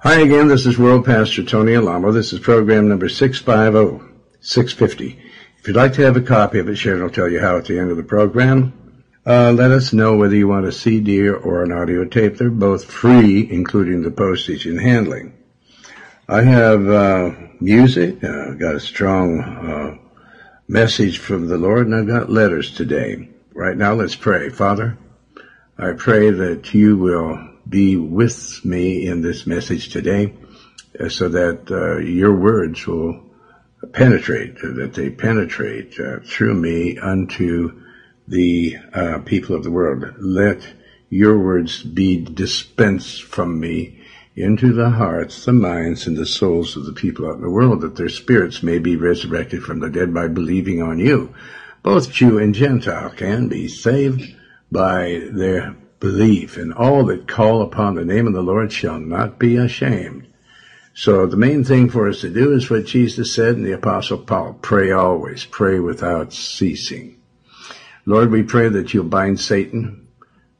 Hi again, this is World Pastor Tony Alamo. This is program number 650, 650. If you'd like to have a copy of it, Sharon will tell you how at the end of the program. Uh, let us know whether you want a CD or an audio tape. They're both free, including the postage and handling. I have uh, music. Uh, got a strong uh, message from the Lord, and I've got letters today. Right now, let's pray. Father, I pray that you will be with me in this message today uh, so that uh, your words will penetrate, that they penetrate uh, through me unto the uh, people of the world. Let your words be dispensed from me into the hearts, the minds, and the souls of the people out in the world, that their spirits may be resurrected from the dead by believing on you. Both Jew and Gentile can be saved by their belief, and all that call upon the name of the Lord shall not be ashamed. So the main thing for us to do is what Jesus said in the Apostle Paul, pray always, pray without ceasing. Lord, we pray that you'll bind Satan,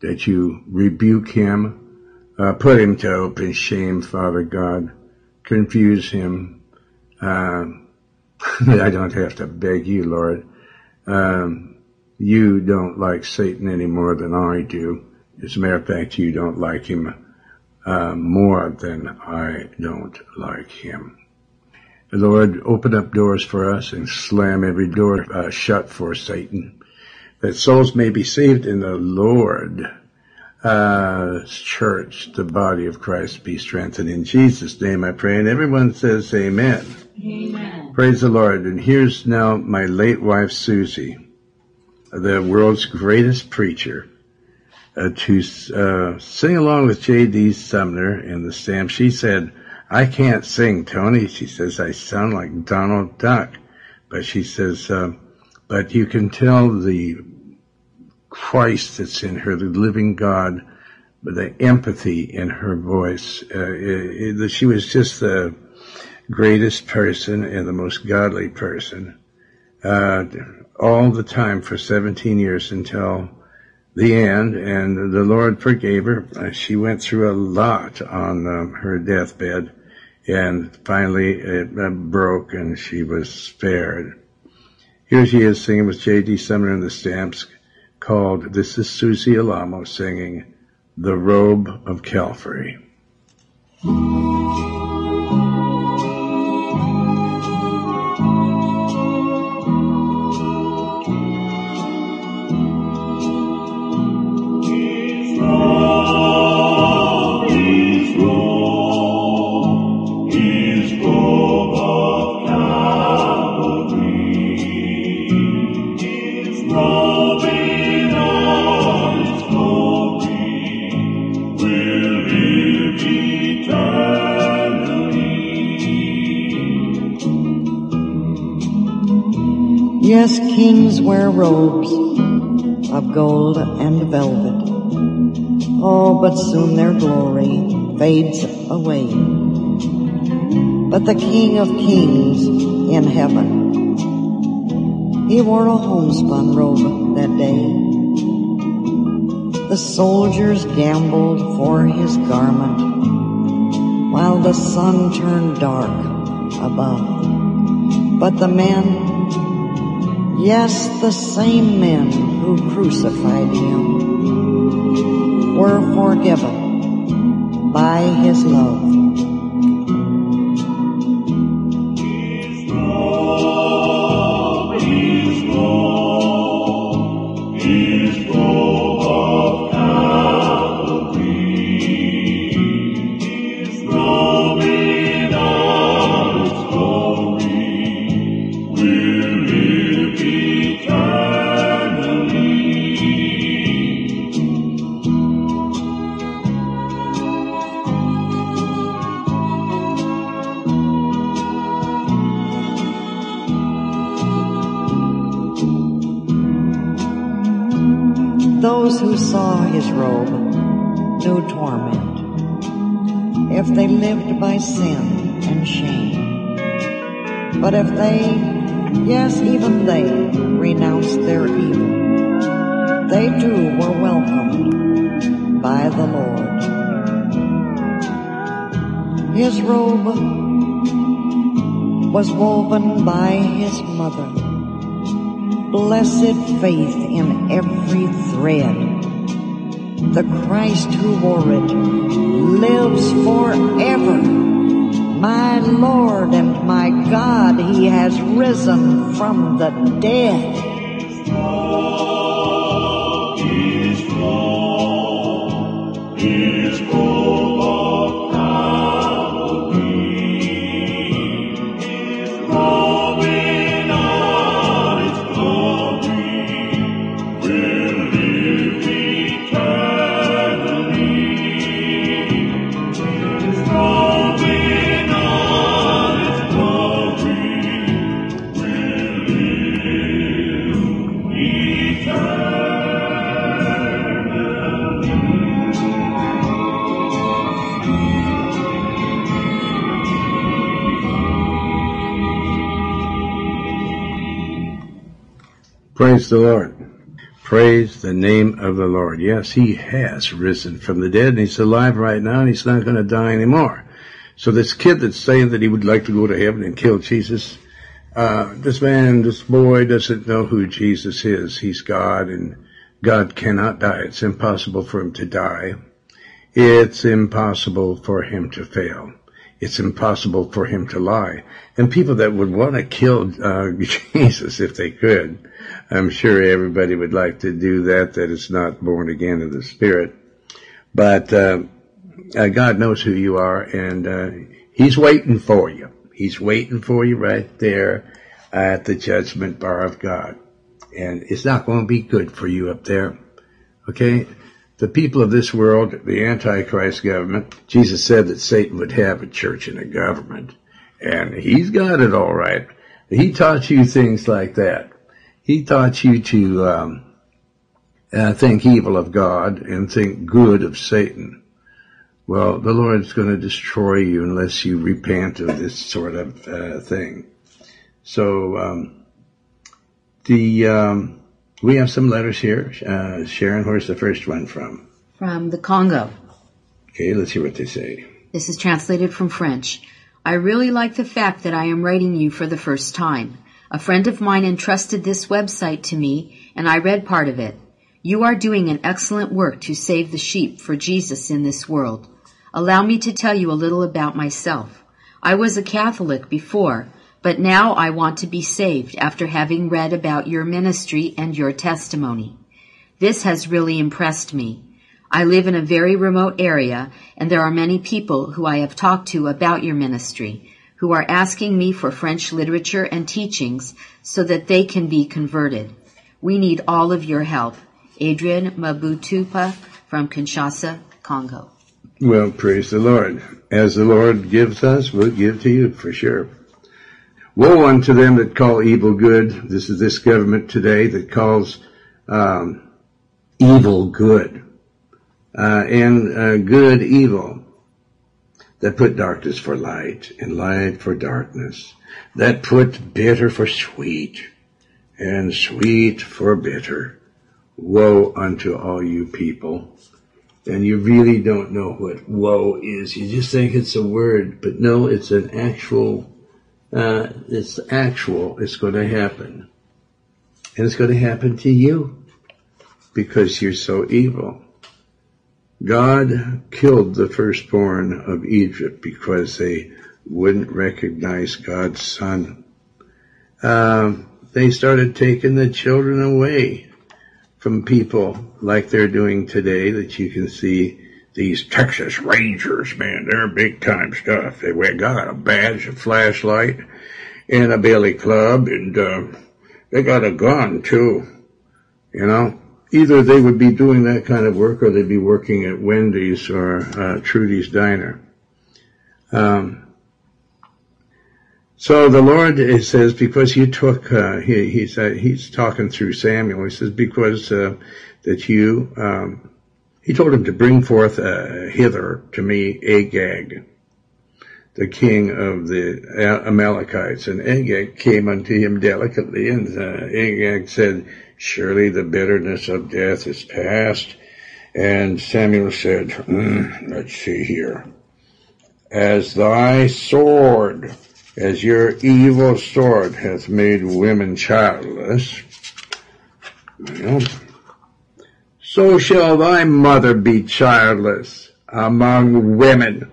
that you rebuke him, uh, put him to open shame, Father God, confuse him. Uh, I don't have to beg you, Lord. Um, you don't like Satan any more than I do. As a matter of fact, you don't like him uh, more than I don't like him. Lord, open up doors for us and slam every door uh, shut for Satan, that souls may be saved in the Lord. Uh, church, the body of Christ be strengthened. In Jesus' name I pray, and everyone says amen. Amen. Praise the Lord. And here's now my late wife, Susie, the world's greatest preacher uh, to uh, sing along with J.D. Sumner in the stamp. She said, I can't sing, Tony. She says, I sound like Donald Duck. But she says, uh, but you can tell the Christ that's in her, the living God, the empathy in her voice. Uh, it, it, she was just the greatest person and the most godly person. Uh, all the time for 17 years until the end, and the Lord forgave her. Uh, she went through a lot on um, her deathbed, and finally it uh, broke, and she was spared. Here she is singing with J.D. Sumner and the Stamps, called "This is Susie Alamo singing the Robe of Calvary." Yes, kings wear robes of gold and velvet. Oh, but soon their glory fades away. But the King of Kings in heaven, he wore a homespun robe that day. The soldiers gambled for his garment while the sun turned dark above. But the men Yes, the same men who crucified him were forgiven by his love. But if they, yes, even they, renounced their evil, they too were welcomed by the Lord. His robe was woven by his mother. Blessed faith in every thread. The Christ who wore it lives forever. My Lord and my God, He has risen from the dead. Praise the Lord. Praise the name of the Lord. Yes, He has risen from the dead and He's alive right now and He's not going to die anymore. So this kid that's saying that he would like to go to heaven and kill Jesus, uh, this man, this boy doesn't know who Jesus is. He's God and God cannot die. It's impossible for him to die. It's impossible for him to fail. It's impossible for him to lie. And people that would want to kill uh, Jesus if they could, I'm sure everybody would like to do that, that is not born again of the Spirit. But uh, uh, God knows who you are, and uh, He's waiting for you. He's waiting for you right there at the judgment bar of God. And it's not going to be good for you up there. Okay? The people of this world, the Antichrist government, Jesus said that Satan would have a church and a government. And he's got it all right. He taught you things like that. He taught you to um, uh, think evil of God and think good of Satan. Well, the Lord's going to destroy you unless you repent of this sort of uh, thing. So um, the um, we have some letters here. Uh, Sharon, where's the first one from? From the Congo. Okay, let's hear what they say. This is translated from French. I really like the fact that I am writing you for the first time. A friend of mine entrusted this website to me, and I read part of it. You are doing an excellent work to save the sheep for Jesus in this world. Allow me to tell you a little about myself. I was a Catholic before, but now I want to be saved after having read about your ministry and your testimony. This has really impressed me. I live in a very remote area, and there are many people who I have talked to about your ministry who are asking me for French literature and teachings so that they can be converted. We need all of your help. Adrian Mabutupa from Kinshasa, Congo. Well, praise the Lord. As the Lord gives us, we'll give to you for sure. Woe unto them that call evil good. This is this government today that calls um, evil good uh, and uh, good evil that put darkness for light and light for darkness, that put bitter for sweet and sweet for bitter. Woe unto all you people. And you really don't know what woe is. You just think it's a word, but no, it's an actual, uh, it's actual. It's going to happen. And it's going to happen to you because you're so evil. God killed the firstborn of Egypt because they wouldn't recognize God's son. Um, they started taking the children away from people like they're doing today that you can see these Texas Rangers, man, they're big time stuff. They got a badge, a flashlight, and a billy club, and uh, they got a gun too. You know, either they would be doing that kind of work or they'd be working at Wendy's or uh, Trudy's Diner. Um, so the Lord says, because you took, uh, he, he said, he's talking through Samuel. He says, because uh, that you, um, he told him to bring forth uh, hither to me Agag, the king of the Amalekites. And Agag came unto him delicately, and uh, Agag said, Surely the bitterness of death is past. And Samuel said, mm, let's see here. as thy sword, as your evil sword hath made women childless, well, so shall thy mother be childless among women.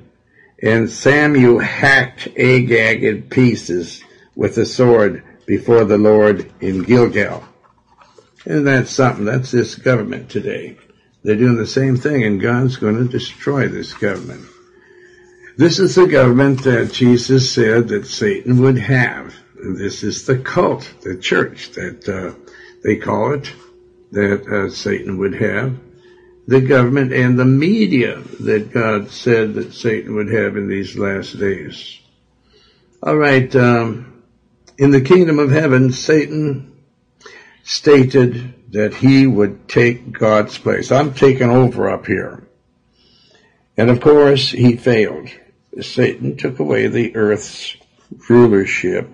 And Samuel hacked Agag in pieces with a sword before the Lord in Gilgal. And that's something. That's this government today. They're doing the same thing, and God's going to destroy this government. This is the government that Jesus said that Satan would have. And This is the cult, the church that uh, they call it, that uh, Satan would have. The government and the media that God said that Satan would have in these last days. All right, um, in the kingdom of heaven, Satan stated that he would take God's place. I'm taking over up here. And of course, he failed. Satan took away the earth's rulership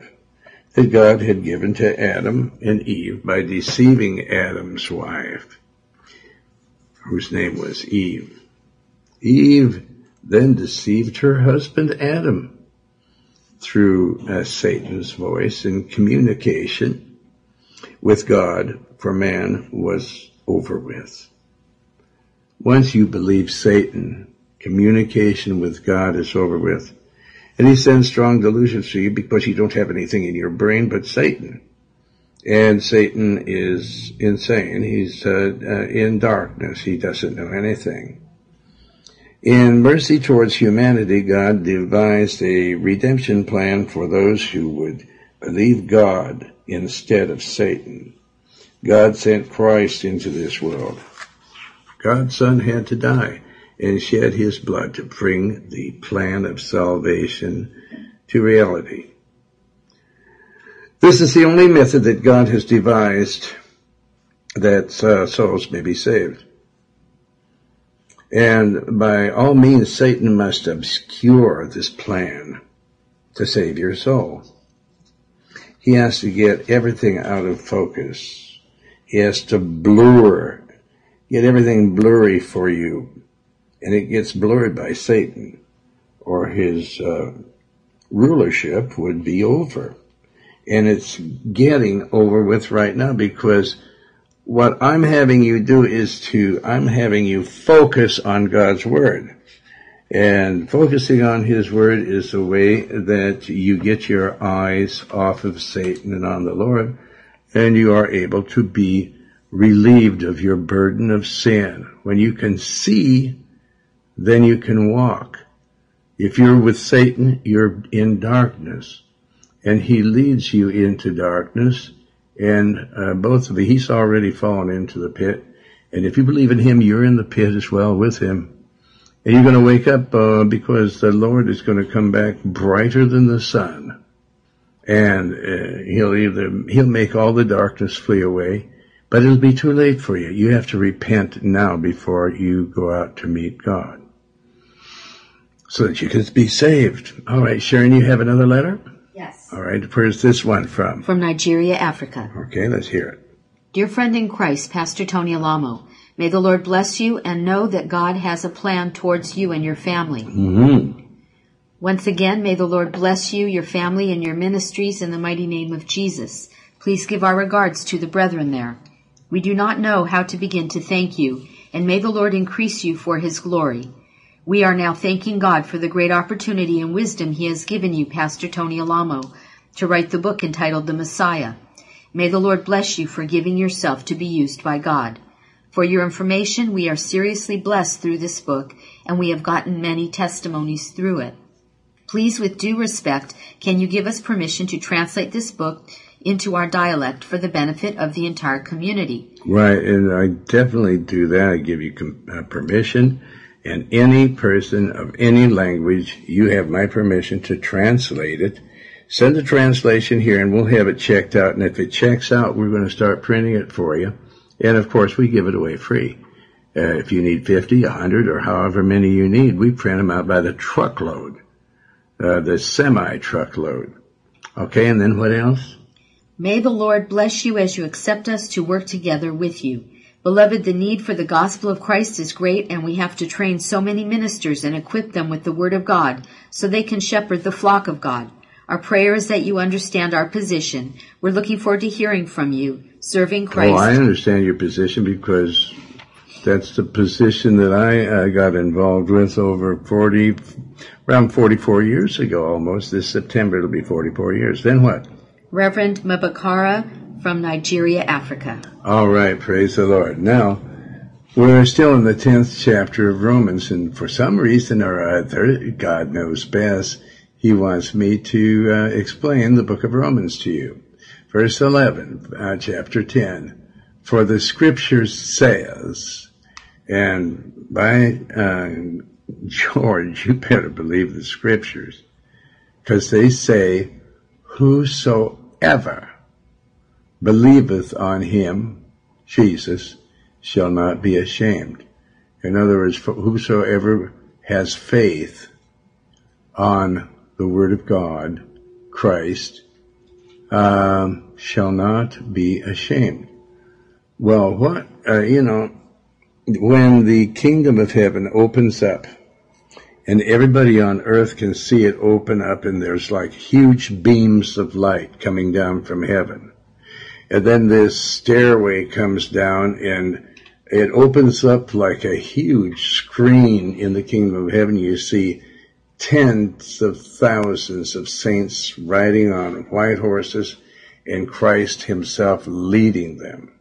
that God had given to Adam and Eve by deceiving Adam's wife, whose name was Eve. Eve then deceived her husband Adam through uh, Satan's voice and communication with God for man was over with. Once you believe Satan, Communication with God is over with. And he sends strong delusions to you because you don't have anything in your brain but Satan. And Satan is insane. He's uh, uh, in darkness. He doesn't know anything. In mercy towards humanity, God devised a redemption plan for those who would believe God instead of Satan. God sent Christ into this world. God's son had to die and shed his blood to bring the plan of salvation to reality. This is the only method that God has devised that uh, souls may be saved. And by all means, Satan must obscure this plan to save your soul. He has to get everything out of focus. He has to blur, get everything blurry for you and it gets blurred by Satan, or his uh, rulership would be over. And it's getting over with right now because what I'm having you do is to, I'm having you focus on God's Word. And focusing on His Word is the way that you get your eyes off of Satan and on the Lord, and you are able to be relieved of your burden of sin. When you can see then you can walk. If you're with Satan, you're in darkness. And he leads you into darkness. And uh, both of you, he's already fallen into the pit. And if you believe in him, you're in the pit as well with him. And you're going to wake up uh, because the Lord is going to come back brighter than the sun. And uh, he'll either, he'll make all the darkness flee away, but it'll be too late for you. You have to repent now before you go out to meet God so that you can be saved. All right, Sharon, you have another letter? Yes. All right, where's this one from? From Nigeria, Africa. Okay, let's hear it. Dear friend in Christ, Pastor Tony Alamo, may the Lord bless you and know that God has a plan towards you and your family. Mm-hmm. Once again, may the Lord bless you, your family, and your ministries in the mighty name of Jesus. Please give our regards to the brethren there. We do not know how to begin to thank you, and may the Lord increase you for his glory. We are now thanking God for the great opportunity and wisdom He has given you, Pastor Tony Alamo, to write the book entitled The Messiah. May the Lord bless you for giving yourself to be used by God. For your information, we are seriously blessed through this book, and we have gotten many testimonies through it. Please, with due respect, can you give us permission to translate this book into our dialect for the benefit of the entire community? Right, and I definitely do that. I give you uh, permission and any person of any language, you have my permission to translate it. Send the translation here and we'll have it checked out. And if it checks out, we're going to start printing it for you. And of course, we give it away free. Uh, if you need 50, 100, or however many you need, we print them out by the truckload, uh, the semi-truckload. Okay, and then what else? May the Lord bless you as you accept us to work together with you. Beloved, the need for the gospel of Christ is great and we have to train so many ministers and equip them with the word of God so they can shepherd the flock of God. Our prayer is that you understand our position. We're looking forward to hearing from you, serving Christ. Oh, I understand your position because that's the position that I uh, got involved with over 40, around 44 years ago almost. This September it'll be 44 years. Then what? Reverend Mabakara from Nigeria, Africa. All right, praise the Lord. Now, we're still in the 10th chapter of Romans, and for some reason or other, God knows best, He wants me to uh, explain the book of Romans to you. Verse 11, uh, chapter 10. For the scripture says, and by uh, George, you better believe the scriptures, because they say, whosoever believeth on him, Jesus, shall not be ashamed. In other words, whosoever has faith on the Word of God, Christ, um, shall not be ashamed. Well, what, uh, you know, when the kingdom of heaven opens up, and everybody on earth can see it open up, and there's like huge beams of light coming down from heaven and then this stairway comes down and it opens up like a huge screen in the kingdom of heaven. You see tens of thousands of saints riding on white horses and Christ himself leading them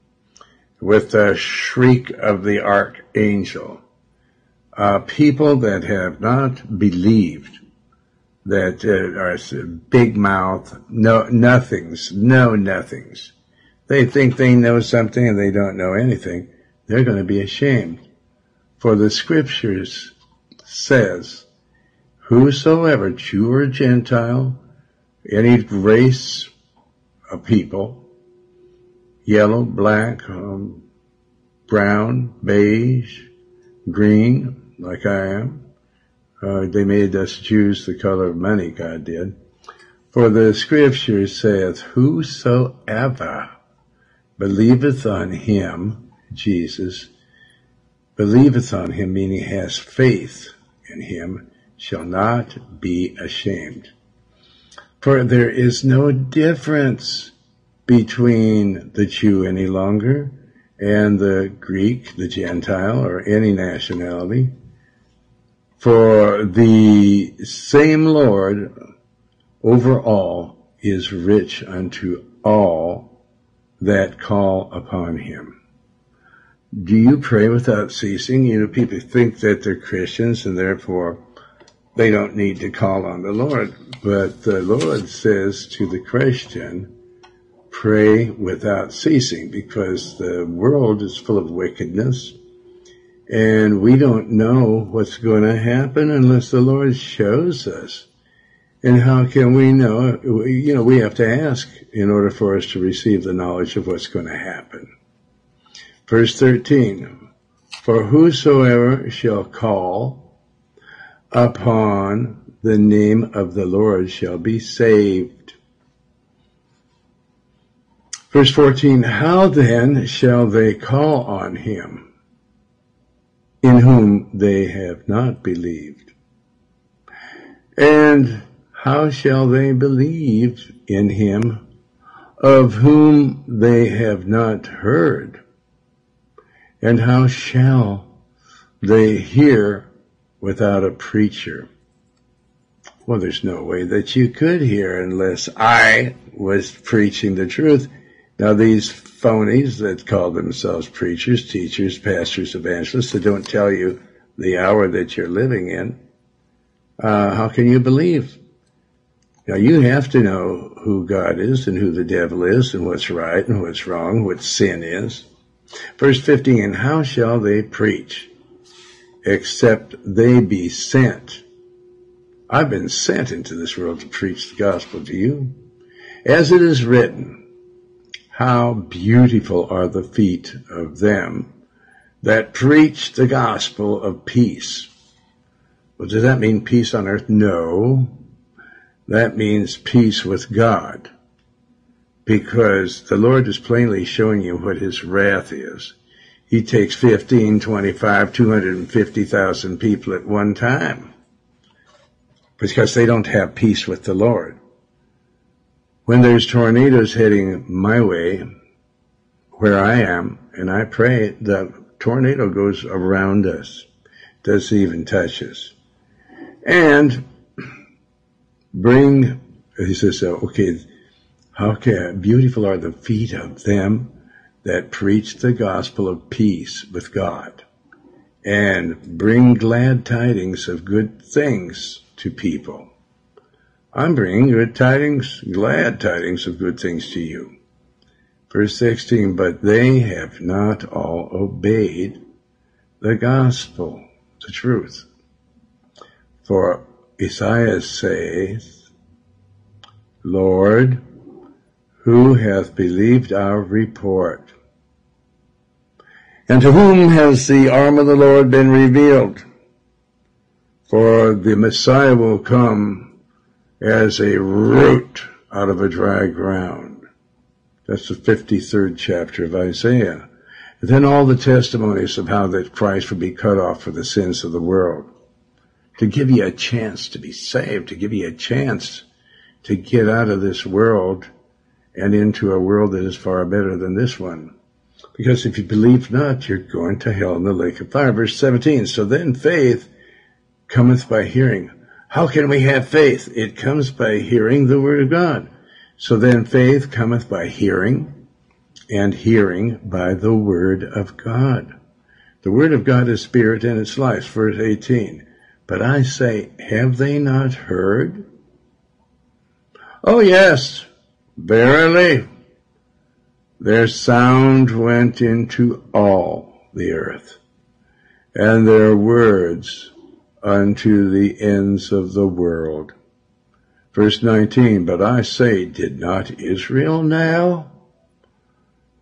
with the shriek of the archangel. Uh, people that have not believed that uh, are big mouth, no nothings, no nothings they think they know something and they don't know anything, they're going to be ashamed. For the scriptures says, whosoever, Jew or Gentile, any race of people, yellow, black, um, brown, beige, green, like I am. Uh, they made us Jews the color of money, God did. For the scripture saith, whosoever believeth on him, Jesus, believeth on him, meaning has faith in him, shall not be ashamed. For there is no difference between the Jew any longer and the Greek, the Gentile, or any nationality. For the same Lord over all is rich unto all that call upon him. Do you pray without ceasing? You know, people think that they're Christians and therefore they don't need to call on the Lord. But the Lord says to the Christian, pray without ceasing because the world is full of wickedness and we don't know what's going to happen unless the Lord shows us. And how can we know? You know, we have to ask in order for us to receive the knowledge of what's going to happen. Verse 13, for whosoever shall call upon the name of the Lord shall be saved. Verse 14, how then shall they call on him in whom they have not believed? And how shall they believe in him of whom they have not heard? And how shall they hear without a preacher? Well, there's no way that you could hear unless I was preaching the truth. Now these phonies that call themselves preachers, teachers, pastors, evangelists that don't tell you the hour that you're living in, uh, how can you believe? Now you have to know who God is and who the devil is and what's right and what's wrong, what sin is. Verse 15, and how shall they preach except they be sent? I've been sent into this world to preach the gospel to you. As it is written, how beautiful are the feet of them that preach the gospel of peace. Well, does that mean peace on earth? No. That means peace with God. Because the Lord is plainly showing you what his wrath is. he takes 15, 25, 250,000 people at one time because they don't have peace with the Lord. When there's tornadoes heading my way, where I am, and I pray, the tornado goes around us, doesn't even touch us. And bring, he says, okay, how can, beautiful are the feet of them that preach the gospel of peace with God and bring glad tidings of good things to people. I'm bringing good tidings, glad tidings of good things to you. Verse 16, but they have not all obeyed the gospel, the truth. For Isaiah says, Lord, who hath believed our report? And to whom has the arm of the Lord been revealed? For the Messiah will come as a root out of a dry ground. That's the 53rd chapter of Isaiah. And then all the testimonies of how that Christ would be cut off for the sins of the world. To give you a chance to be saved, to give you a chance to get out of this world and into a world that is far better than this one. Because if you believe not, you're going to hell in the lake of fire. Verse 17. So then faith cometh by hearing. How can we have faith? It comes by hearing the word of God. So then faith cometh by hearing, and hearing by the word of God. The word of God is spirit and its life. Verse 18. But I say, have they not heard? Oh yes, Verily, their sound went into all the earth, and their words unto the ends of the world. Verse 19, but I say, did not Israel now?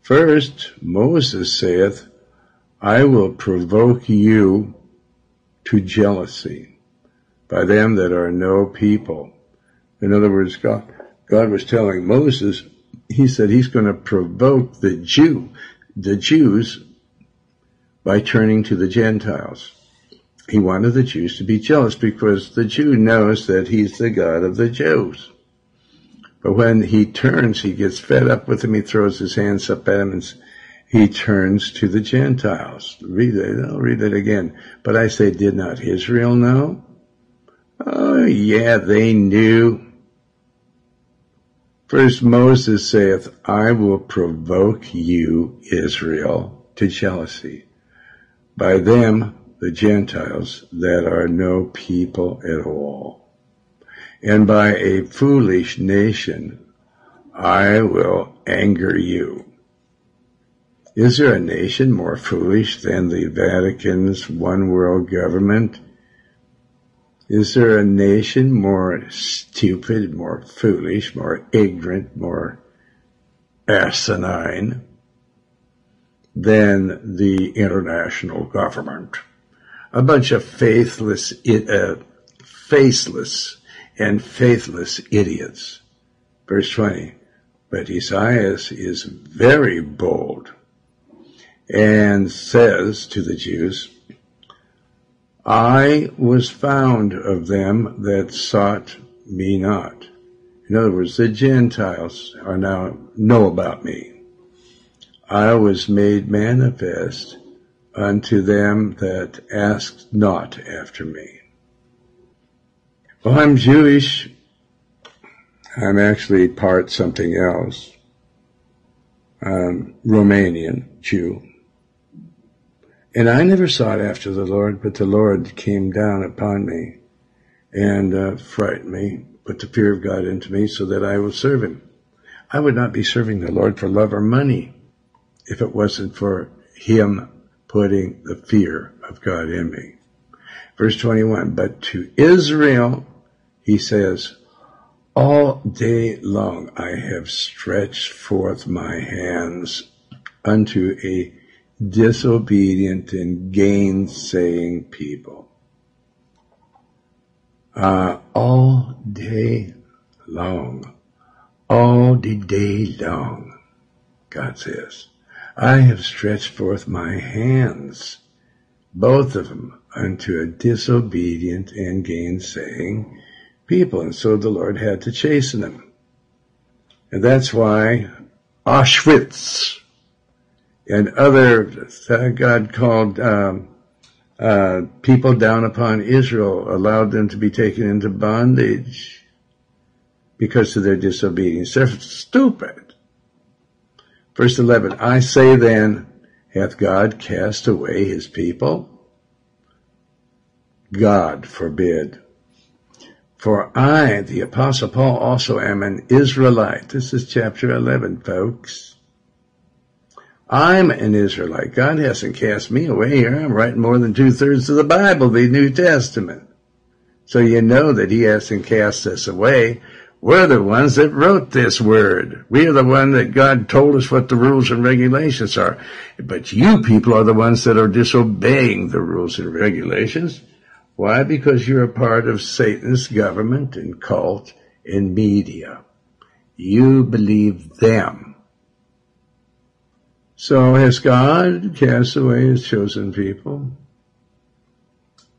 First, Moses saith, I will provoke you to jealousy by them that are no people. In other words, God, God was telling Moses, he said he's going to provoke the Jew, the Jews by turning to the Gentiles. He wanted the Jews to be jealous because the Jew knows that he's the God of the Jews. But when he turns, he gets fed up with them, he throws his hands up at him and he turns to the Gentiles. Read it, I'll read it again. But I say, did not Israel know? Oh yeah, they knew First Moses saith, I will provoke you, Israel, to jealousy. By them, the Gentiles, that are no people at all. And by a foolish nation, I will anger you. Is there a nation more foolish than the Vatican's one world government is there a nation more stupid, more foolish, more ignorant, more asinine than the international government? A bunch of faithless, uh, faceless and faithless idiots. Verse 20. But Isaiah is very bold and says to the Jews, I was found of them that sought me not. In other words, the Gentiles are now know about me. I was made manifest unto them that asked not after me. Well, I'm Jewish. I'm actually part something else. I'm Romanian Jew. And I never sought after the Lord, but the Lord came down upon me and uh, frightened me, put the fear of God into me so that I will serve Him. I would not be serving the Lord for love or money if it wasn't for Him putting the fear of God in me. Verse 21, but to Israel, He says, all day long I have stretched forth my hands unto a disobedient and gainsaying people. Uh, all day long, all the day long, God says, I have stretched forth my hands, both of them, unto a disobedient and gainsaying people. And so the Lord had to chasten them. And that's why Auschwitz and other, God called um, uh, people down upon Israel, allowed them to be taken into bondage because of their disobedience. They're stupid. Verse 11, I say then, hath God cast away his people? God forbid. For I, the apostle Paul, also am an Israelite. This is chapter 11, folks. I'm an Israelite. God hasn't cast me away here. I'm writing more than two thirds of the Bible, the New Testament. So you know that he hasn't cast us away. We're the ones that wrote this word. We are the one that God told us what the rules and regulations are. But you people are the ones that are disobeying the rules and regulations. Why? Because you're a part of Satan's government and cult and media. You believe them. So has God cast away his chosen people?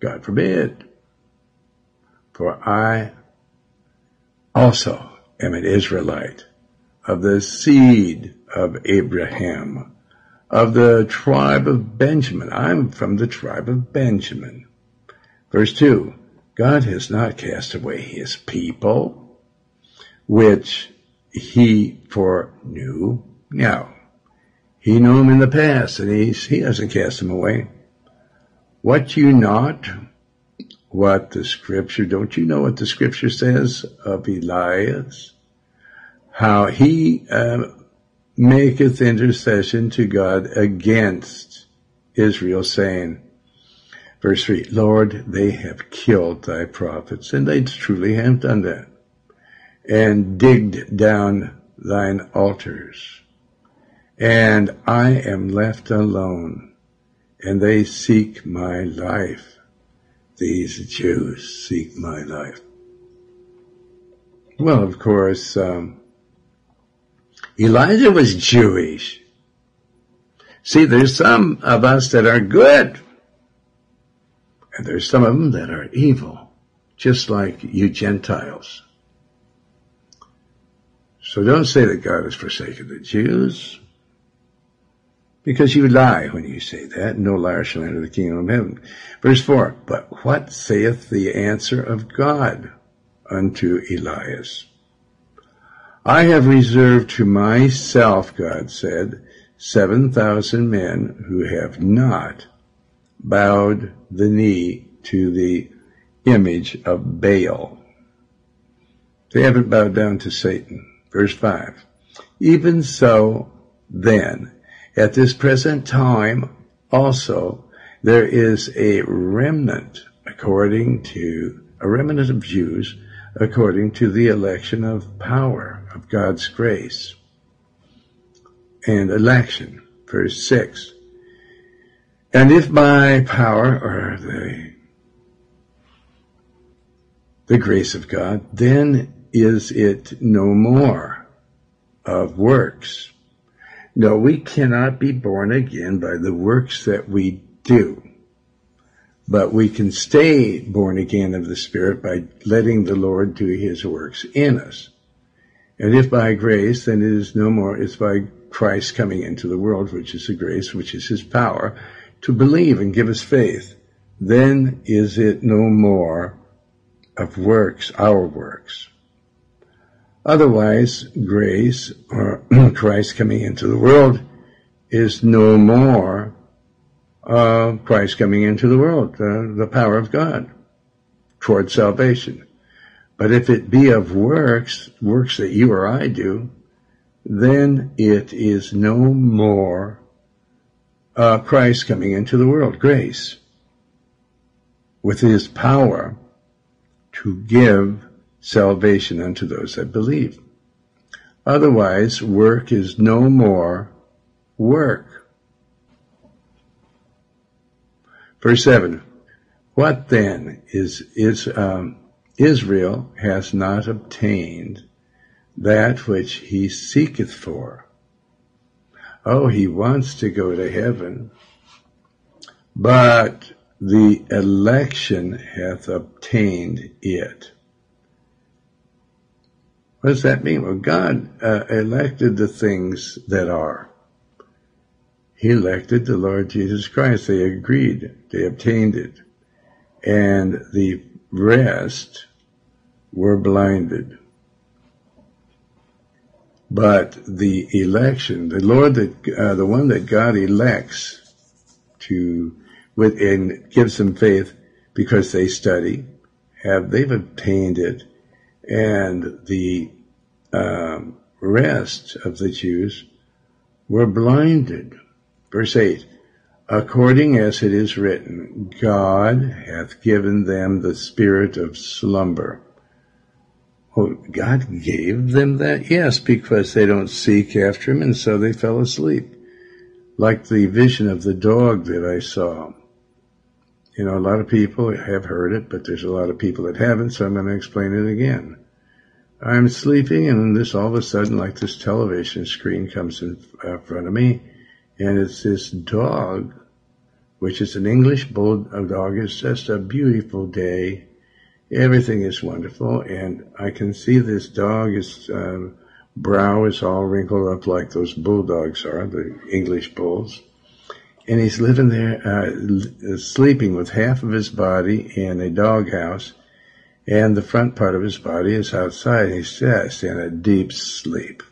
God forbid. For I also am an Israelite of the seed of Abraham, of the tribe of Benjamin. I'm from the tribe of Benjamin. Verse 2 God has not cast away his people, which he foreknew. Now, he knew him in the past, and he's, he doesn't cast him away. What you not, what the scripture, don't you know what the scripture says of Elias? How he uh, maketh intercession to God against Israel, saying, verse 3, Lord, they have killed thy prophets, and they truly have done that, and digged down thine altars and I am left alone, and they seek my life. These Jews seek my life. Well, of course, um, Elijah was Jewish. See, there's some of us that are good, and there's some of them that are evil, just like you Gentiles. So don't say that God has forsaken the Jews. Because you lie when you say that. No liar shall enter the kingdom of heaven. Verse 4. But what saith the answer of God unto Elias? I have reserved to myself, God said, 7,000 men who have not bowed the knee to the image of Baal. They haven't bowed down to Satan. Verse 5. Even so, then, at this present time, also, there is a remnant according to, a remnant of Jews according to the election of power of God's grace and election. Verse 6. And if by power or the, the grace of God, then is it no more of works. No, we cannot be born again by the works that we do. But we can stay born again of the Spirit by letting the Lord do His works in us. And if by grace, then it is no more, it's by Christ coming into the world, which is the grace, which is His power, to believe and give us faith. Then is it no more of works, our works. Otherwise, grace or Christ coming into the world is no more uh, Christ coming into the world, uh, the power of God toward salvation. But if it be of works, works that you or I do, then it is no more uh, Christ coming into the world, grace, with his power to give salvation unto those that believe. Otherwise, work is no more work. Verse 7. What then is, is um, Israel has not obtained that which he seeketh for. oh, he wants to go to heaven, but the election hath obtained it. What does that mean? Well, God uh, elected the things that are. He elected the Lord Jesus Christ. They agreed. They obtained it. And the rest were blinded. But the election, the Lord that, uh, the one that God elects to, with, and gives them faith because they study, have, they've obtained it. And the, um, rest of the Jews were blinded. Verse 8, according as it is written, God hath given them the spirit of slumber well, God gave them that? Yes, because they don't seek after Him, and so they fell asleep. Like the vision of the dog that I saw. You know, a lot of people have heard it, but there's a lot of people that haven't, so I'm going to explain it again. I'm sleeping, and this all of a sudden, like this television screen comes in uh, front of me, and it's this dog, which is an English bulldog. It's just a beautiful day everything is wonderful, and I can see this dog. His um, brow is all wrinkled up like those bulldogs are, the English bulls, and he's living there, uh, sleeping with half of his body in a doghouse, and the front part of his body is outside. He's just in a deep sleep.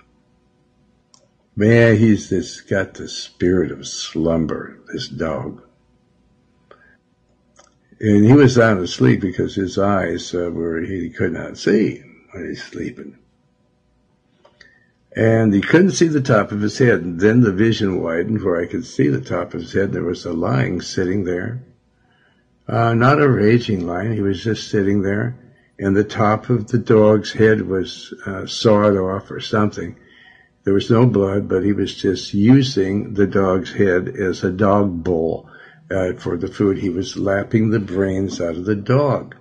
Man, he's this got the spirit of slumber. This dog and he was sound asleep because his eyes uh, were he could not see when he's sleeping and he couldn't see the top of his head. And then the vision widened where i could see the top of his head. There was a lion sitting there. Uh, not a raging lion. He was just sitting there. And the top of the dog's head was uh, sawed off or something. There was no blood but he was just using the dog's head as a dog bowl uh, for the food, he was lapping the brains out of the dog.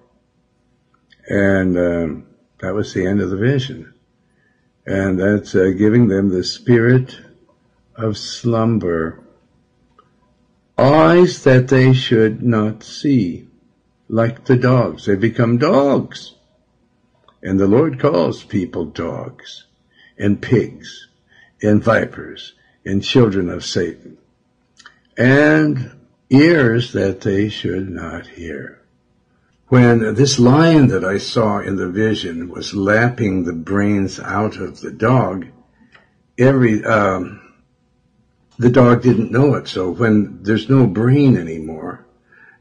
And um, that was the end of the vision. And that's uh, giving them the spirit of slumber. Eyes that they should not see, like the dogs. They become dogs. And the Lord calls people dogs and pigs and vipers and children of Satan. And ears that they should not hear. When this lion that I saw in the vision was lapping the brains out of the dog, every, um, the dog didn't know it. So when there's no brain anymore,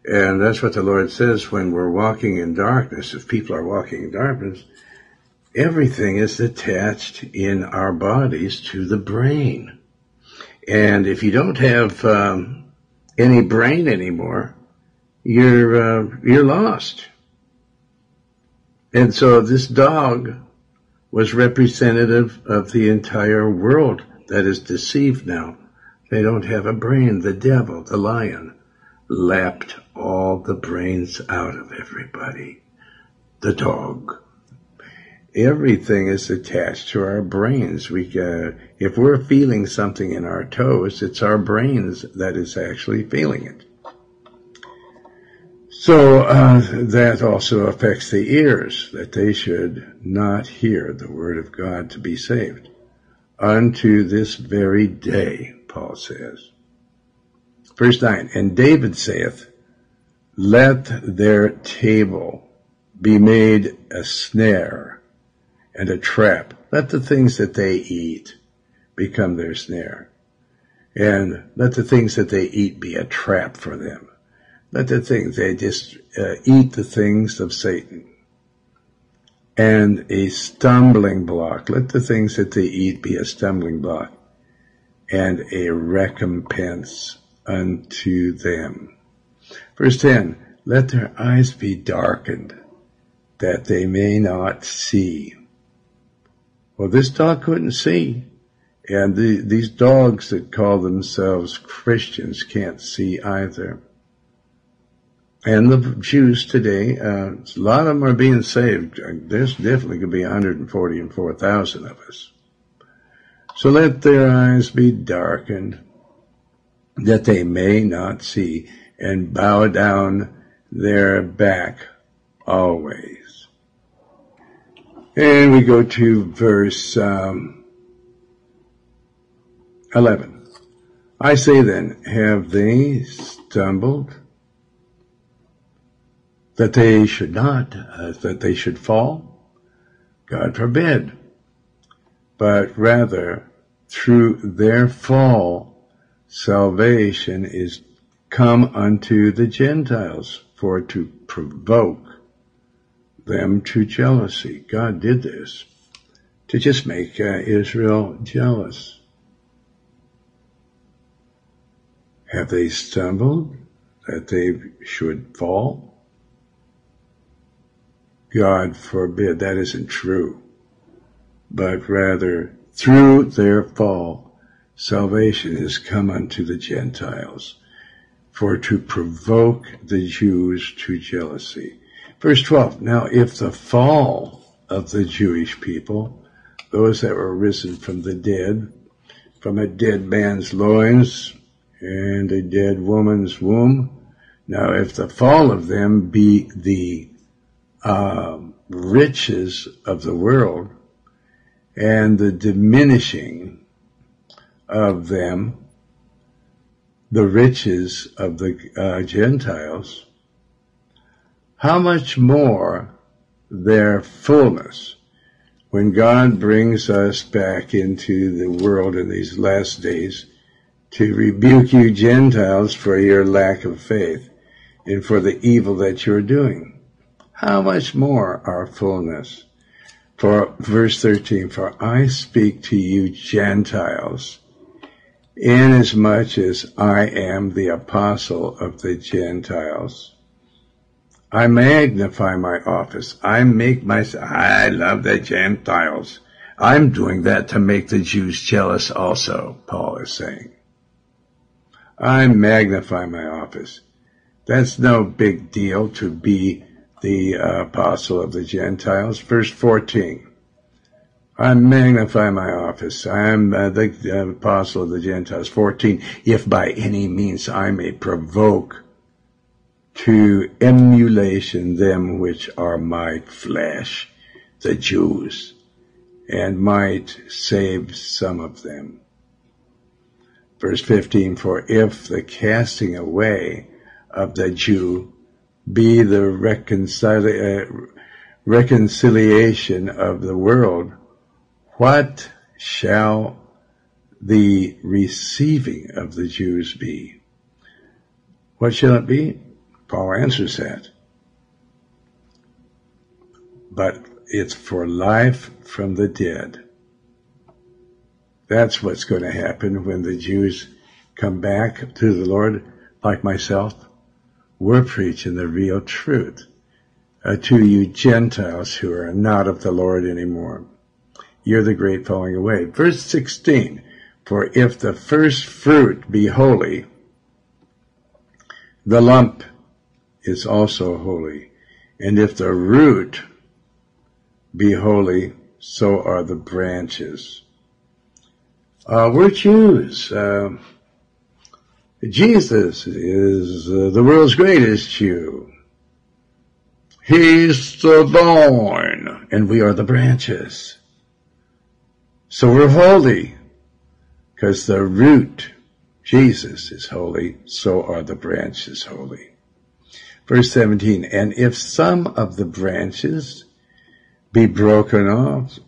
and that's what the Lord says when we're walking in darkness, if people are walking in darkness, everything is attached in our bodies to the brain. And if you don't have um, any brain anymore, you're uh, you're lost. And so this dog was representative of the entire world that is deceived now. They don't have a brain. The devil, the lion, lapped all the brains out of everybody. The dog everything is attached to our brains. We, uh, if we're feeling something in our toes, it's our brains that is actually feeling it. So uh, that also affects the ears, that they should not hear the word of God to be saved. Unto this very day, Paul says. Verse 9, And David saith, Let their table be made a snare and a trap. Let the things that they eat become their snare. And let the things that they eat be a trap for them. Let the things, they just uh, eat the things of Satan. And a stumbling block. Let the things that they eat be a stumbling block and a recompense unto them. Verse 10, let their eyes be darkened that they may not see well, this dog couldn't see. And the, these dogs that call themselves Christians can't see either. And the Jews today, uh, a lot of them are being saved. There's definitely going to be 144,000 of us. So let their eyes be darkened, that they may not see, and bow down their back always. And we go to verse um, 11. I say then, have they stumbled? That they should not, uh, that they should fall? God forbid. But rather, through their fall, salvation is come unto the Gentiles for to provoke them to jealousy. God did this to just make uh, Israel jealous. Have they stumbled that they should fall? God forbid, that isn't true. But rather, through their fall, salvation is come unto the Gentiles for to provoke the Jews to jealousy. Verse 12, now if the fall of the Jewish people, those that were risen from the dead, from a dead man's loins and a dead woman's womb, now if the fall of them be the uh, riches of the world and the diminishing of them the riches of the uh, Gentiles, how much more their fullness when God brings us back into the world in these last days to rebuke you Gentiles for your lack of faith and for the evil that you're doing. How much more our fullness? For verse 13, for I speak to you Gentiles inasmuch as I am the apostle of the Gentiles. I magnify my office. I make myself, I love the Gentiles. I'm doing that to make the Jews jealous also, Paul is saying. I magnify my office. That's no big deal to be the uh, apostle of the Gentiles. Verse 14. I magnify my office. I am uh, the uh, apostle of the Gentiles. 14. If by any means I may provoke to emulation them which are my flesh, the Jews, and might save some of them. Verse 15, for if the casting away of the Jew be the uh, reconciliation of the world, what shall the receiving of the Jews be? What shall it be? Paul answers that. But it's for life from the dead. That's what's going to happen when the Jews come back to the Lord, like myself. We're preaching the real truth uh, to you Gentiles who are not of the Lord anymore you're the great falling away. Verse 16, for if the first fruit be holy, the lump is also holy. And if the root be holy, so are the branches. Uh, we're Jews. Uh, Jesus is uh, the world's greatest Jew. He's the vine, and we are the branches. So we're holy because the root, Jesus, is holy, so are the branches holy. Verse 17, and if some of the branches be broken off,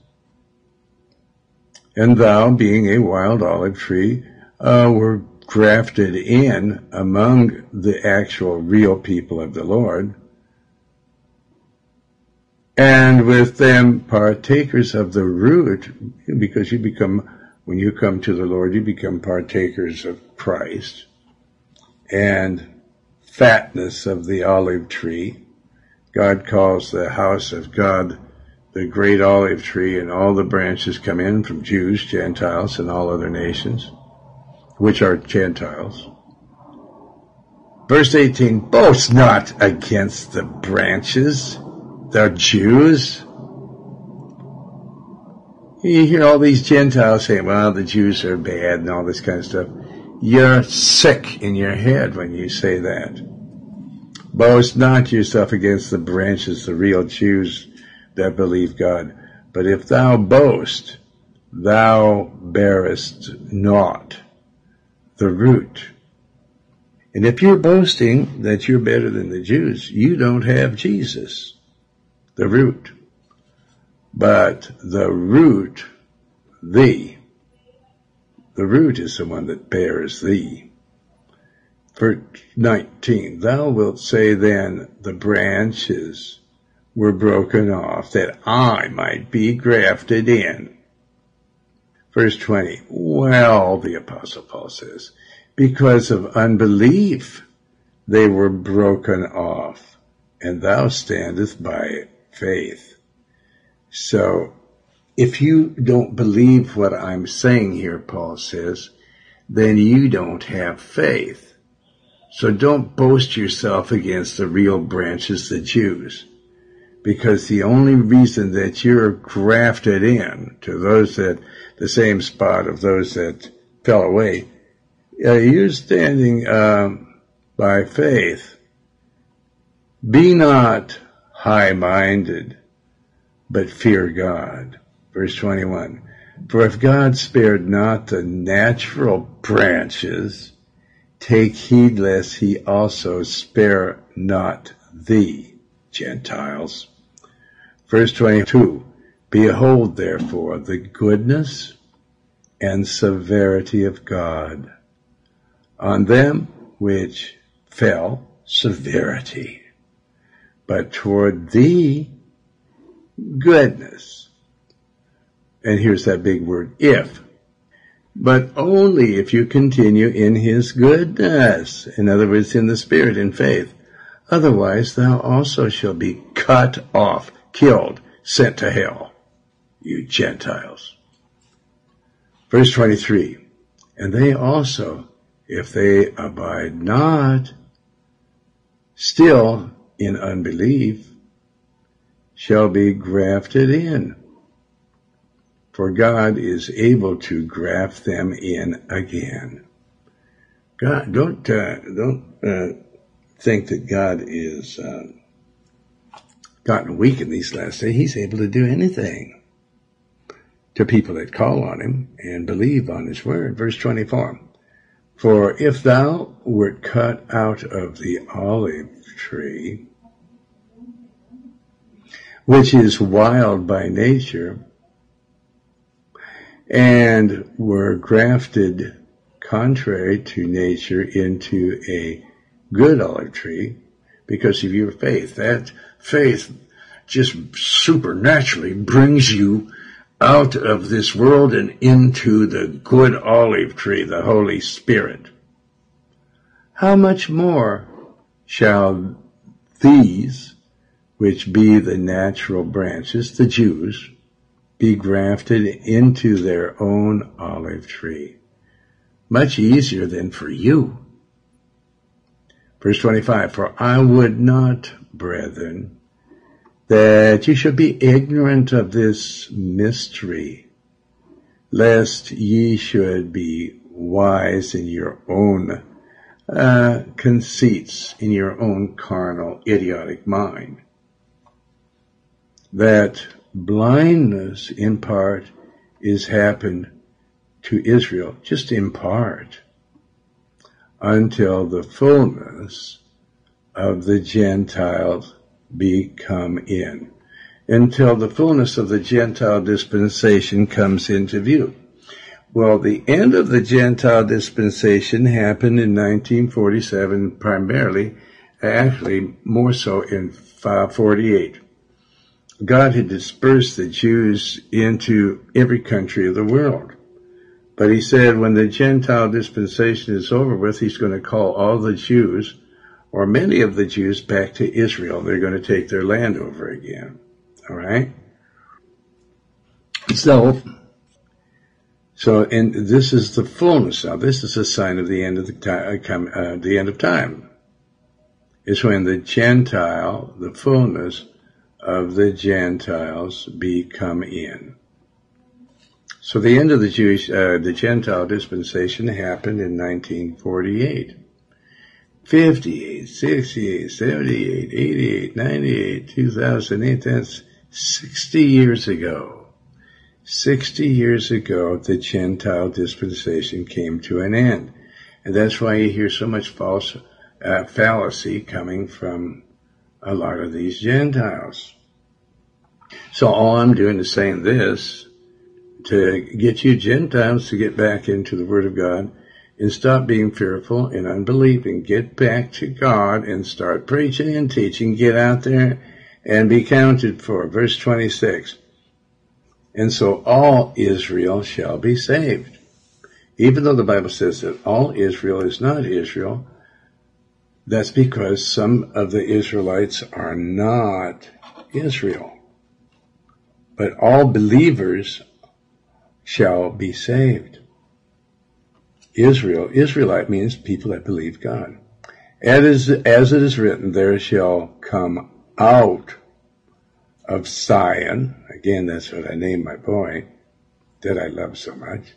and thou, being a wild olive tree, uh, were grafted in among the actual real people of the Lord, and with them partakers of the root, because you become, when you come to the Lord, you become partakers of Christ, and fatness of the olive tree. God calls the house of God the great olive tree, and all the branches come in from Jews, Gentiles, and all other nations, which are Gentiles. Verse 18, boast not against the branches the Jews? You hear all these Gentiles saying, well, the Jews are bad and all this kind of stuff. You're sick in your head when you say that. Boast not yourself against the branches, the real Jews that believe God. But if thou boast, thou bearest naught, the root. And if you're boasting that you're better than the Jews, you don't have Jesus, the root. But the root, thee, the root is the one that bears thee. Verse 19, thou wilt say then, the branches were broken off that I might be grafted in. Verse 20, well, the apostle Paul says, because of unbelief they were broken off, and thou standest by faith. So if you don't believe what I'm saying here, Paul says, then you don't have faith. So don't boast yourself against the real branches, the Jews, because the only reason that you're grafted in to those that, the same spot of those that fell away, uh, you're standing um, by faith. Be not high-minded but fear God. Verse 21. For if God spared not the natural branches, take heed lest he also spare not thee, Gentiles. Verse 22. Behold therefore the goodness and severity of God on them which fell severity, but toward thee goodness. And here's that big word, if. But only if you continue in his goodness. In other words, in the spirit, in faith. Otherwise, thou also shall be cut off, killed, sent to hell, you Gentiles. Verse 23. And they also, if they abide not, still in unbelief, shall be grafted in. For God is able to graft them in again. God, don't, uh, don't, uh, think that God is, uh, gotten weak in these last days. He's able to do anything to people that call on him and believe on his word. Verse 24. For if thou wert cut out of the olive tree, which is wild by nature, and were grafted contrary to nature into a good olive tree because of your faith. That faith just supernaturally brings you out of this world and into the good olive tree, the Holy Spirit. How much more shall these which be the natural branches, the Jews, be grafted into their own olive tree. Much easier than for you. Verse 25, For I would not, brethren, that you should be ignorant of this mystery, lest ye should be wise in your own uh, conceits, in your own carnal, idiotic mind. That blindness in part is happened to Israel, just in part, until the fullness of the Gentiles be come in, until the fullness of the Gentile dispensation comes into view. Well, the end of the Gentile dispensation happened in 1947 primarily, actually more so in 548. God had dispersed the Jews into every country of the world. But he said when the Gentile dispensation is over with, he's going to call all the Jews, or many of the Jews, back to Israel. They're going to take their land over again. All right? So, so, and this is the fullness now. This is a sign of the end of the time, uh, the end of time. It's when the Gentile, the fullness, of the Gentiles be come in. So the end of the Jewish, uh, the Gentile dispensation happened in 1948. 58, 68, 78, 88, 98, 2008, that's 60 years ago. 60 years ago, the Gentile dispensation came to an end. And that's why you hear so much false uh, fallacy coming from a lot of these Gentiles. So all I'm doing is saying this to get you Gentiles to get back into the Word of God and stop being fearful and unbelieving. Get back to God and start preaching and teaching. Get out there and be counted for. Verse 26. And so all Israel shall be saved. Even though the Bible says that all Israel is not Israel, that's because some of the Israelites are not Israel. But all believers shall be saved. Israel, Israelite means people that believe God. As, as it is written, there shall come out of Zion, again, that's what I named my boy, that I love so much,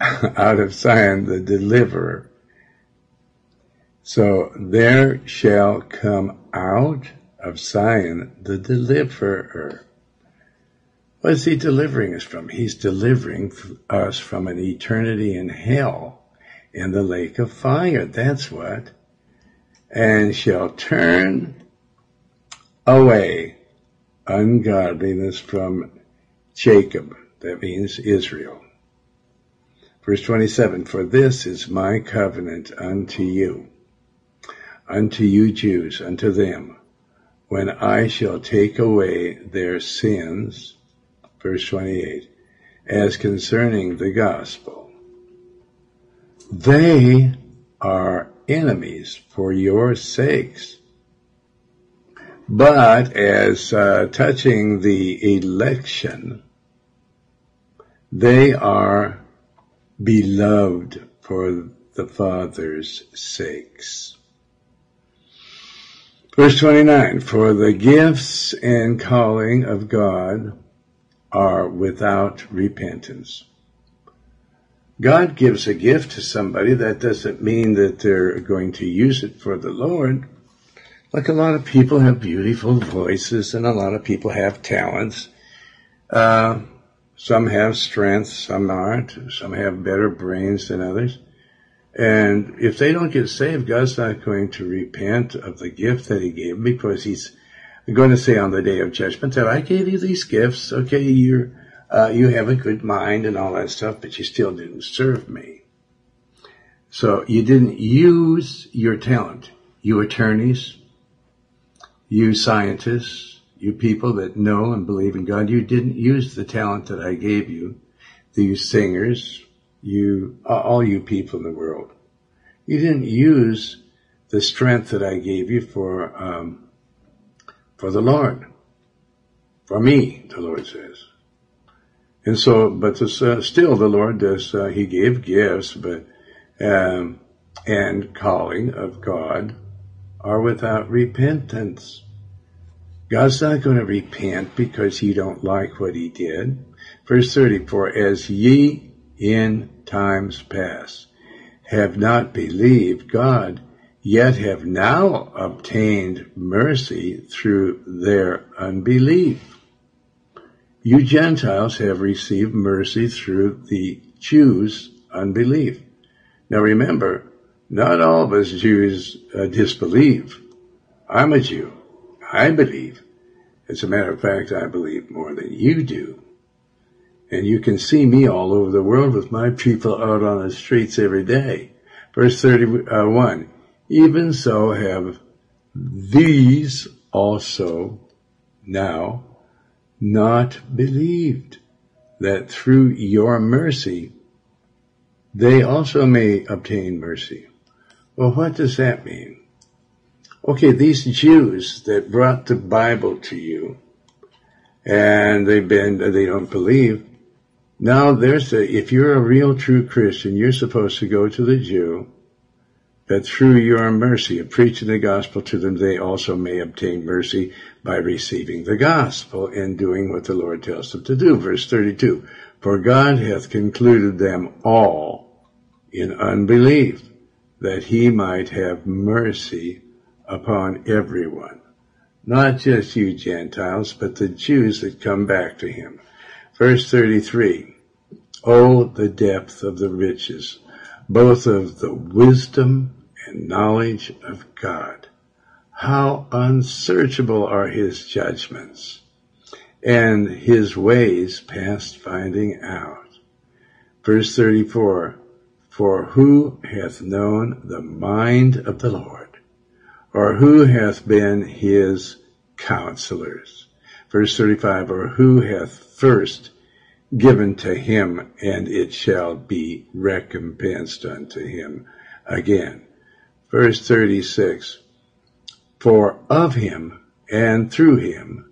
out of Zion, the deliverer. So there shall come out of Zion the deliverer. What is he delivering us from? He's delivering us from an eternity in hell in the lake of fire. That's what. And shall turn away ungodliness from Jacob. That means Israel. Verse 27, For this is my covenant unto you, unto you Jews, unto them, when I shall take away their sins verse 28, as concerning the gospel. They are enemies for your sakes. But as uh, touching the election, they are beloved for the Father's sakes. Verse 29, for the gifts and calling of God are without repentance. God gives a gift to somebody. That doesn't mean that they're going to use it for the Lord. Like a lot of people have beautiful voices and a lot of people have talents. Uh, some have strength, some aren't. Some have better brains than others. And if they don't get saved, God's not going to repent of the gift that He gave because He's Going to say on the day of judgment that I gave you these gifts. Okay, you uh, you have a good mind and all that stuff, but you still didn't serve me. So you didn't use your talent. You attorneys, you scientists, you people that know and believe in God, you didn't use the talent that I gave you. These singers, you, all you people in the world, you didn't use the strength that I gave you for um, for the Lord. For me, the Lord says. And so, but this, uh, still the Lord does, uh, He gave gifts, but, um, and calling of God are without repentance. God's not going to repent because He don't like what he did. Verse 34, as ye in times past have not believed God, yet have now obtained mercy through their unbelief. You Gentiles have received mercy through the Jews' unbelief. Now remember, not all of us Jews uh, disbelieve. I'm a Jew. I believe. As a matter of fact, I believe more than you do. And you can see me all over the world with my people out on the streets every day. Verse 31, even so have these also now not believed that through your mercy they also may obtain mercy. Well, what does that mean? Okay, these Jews that brought the Bible to you and they've been, they don't believe. Now there's a, if you're a real true Christian, you're supposed to go to the Jew that through your mercy of preaching the gospel to them, they also may obtain mercy by receiving the gospel and doing what the Lord tells them to do. Verse 32, for God hath concluded them all in unbelief, that he might have mercy upon everyone. Not just you Gentiles, but the Jews that come back to him. Verse 33, Oh, the depth of the riches both of the wisdom and knowledge of God. How unsearchable are his judgments and his ways past finding out. Verse 34, for who hath known the mind of the Lord? Or who hath been his counselors? Verse 35, or who hath first given to him, and it shall be recompensed unto him again. Verse 36, For of him, and through him,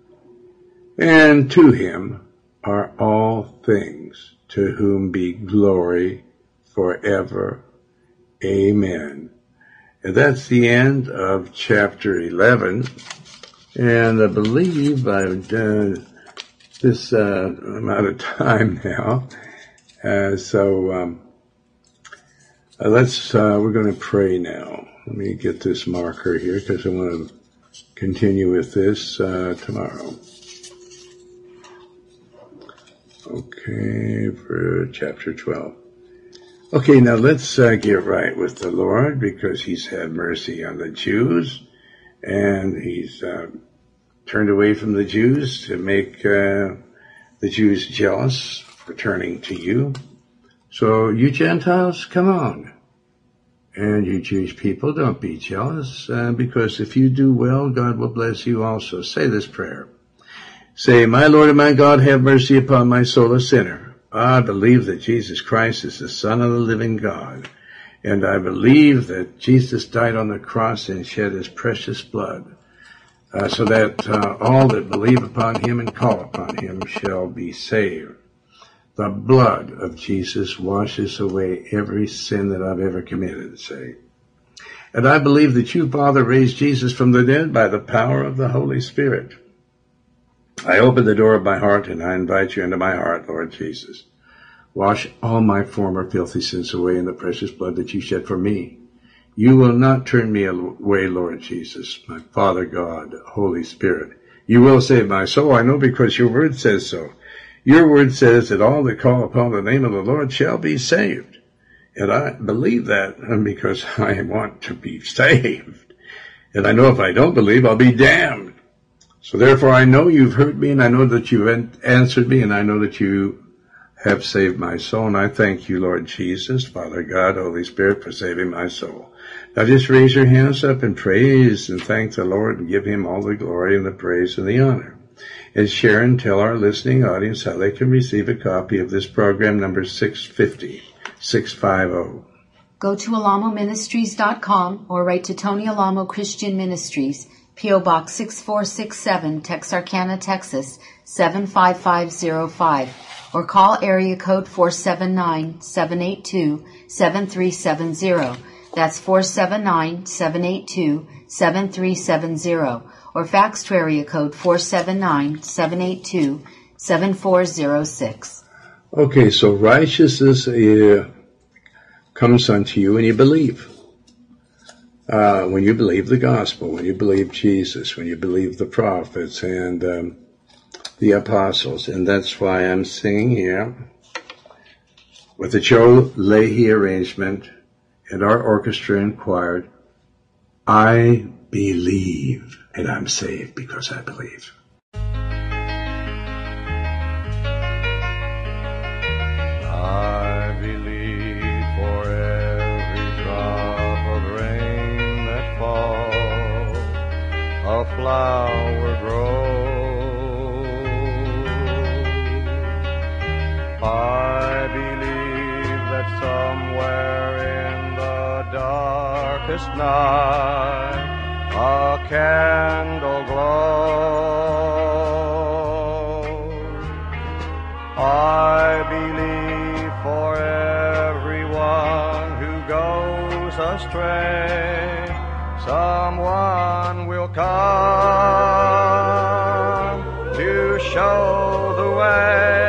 and to him are all things, to whom be glory forever. Amen. And that's the end of chapter 11. And I believe I've done this uh, amount of time now. Uh, so um, uh, let's uh, we're going to pray now. Let me get this marker here because I want to continue with this uh, tomorrow. Okay, for chapter 12. Okay, now let's get right with the Lord because He's had mercy on the Jews and He's turned away from the Jews to make uh, the Jews jealous for turning to you. So you Gentiles, come on. And you Jewish people, don't be jealous, uh, because if you do well, God will bless you also. Say this prayer. Say, my Lord and my God, have mercy upon my soul, a sinner. I believe that Jesus Christ is the Son of the living God. And I believe that Jesus died on the cross and shed his precious blood uh, so that uh, all that believe upon him and call upon him shall be saved. The blood of Jesus washes away every sin that I've ever committed, say. And I believe that you, Father, raised Jesus from the dead by the power of the Holy Spirit. I open the door of my heart and I invite you into my heart, Lord Jesus. Wash all my former filthy sins away in the precious blood that you shed for me. You will not turn me away, Lord Jesus, my Father God, Holy Spirit. You will save my soul, I know, because your word says so. Your word says that all that call upon the name of the Lord shall be saved. And I believe that because I want to be saved. And I know if I don't believe, I'll be damned. So therefore I know you've heard me and I know that you've answered me and I know that you have saved my soul. And I thank you, Lord Jesus, Father God, Holy Spirit, for saving my soul. Now just raise your hands up and praise and thank the Lord and give him all the glory and the praise and the honor. And Sharon, tell our listening audience how they can receive a copy of this program number 650, 650. Go to alamoministries.com or write to Tony Alamo Christian Ministries, P.O. Box 6467, Texarkana, Texas 75505 or call area code 479-782-7370. That's 479-782-7370 or fax to area code 479-782-7406. Okay, so righteousness uh, comes unto you when you believe. Uh, when you believe the gospel, when you believe Jesus, when you believe the prophets and um, the apostles. And that's why I'm singing here with the Joe Leahy arrangement and our orchestra inquired, I believe, and I'm saved because I believe. I believe for every drop of rain that falls, a flower darkest night a candle glows. I believe for everyone who goes astray, someone will come to show the way.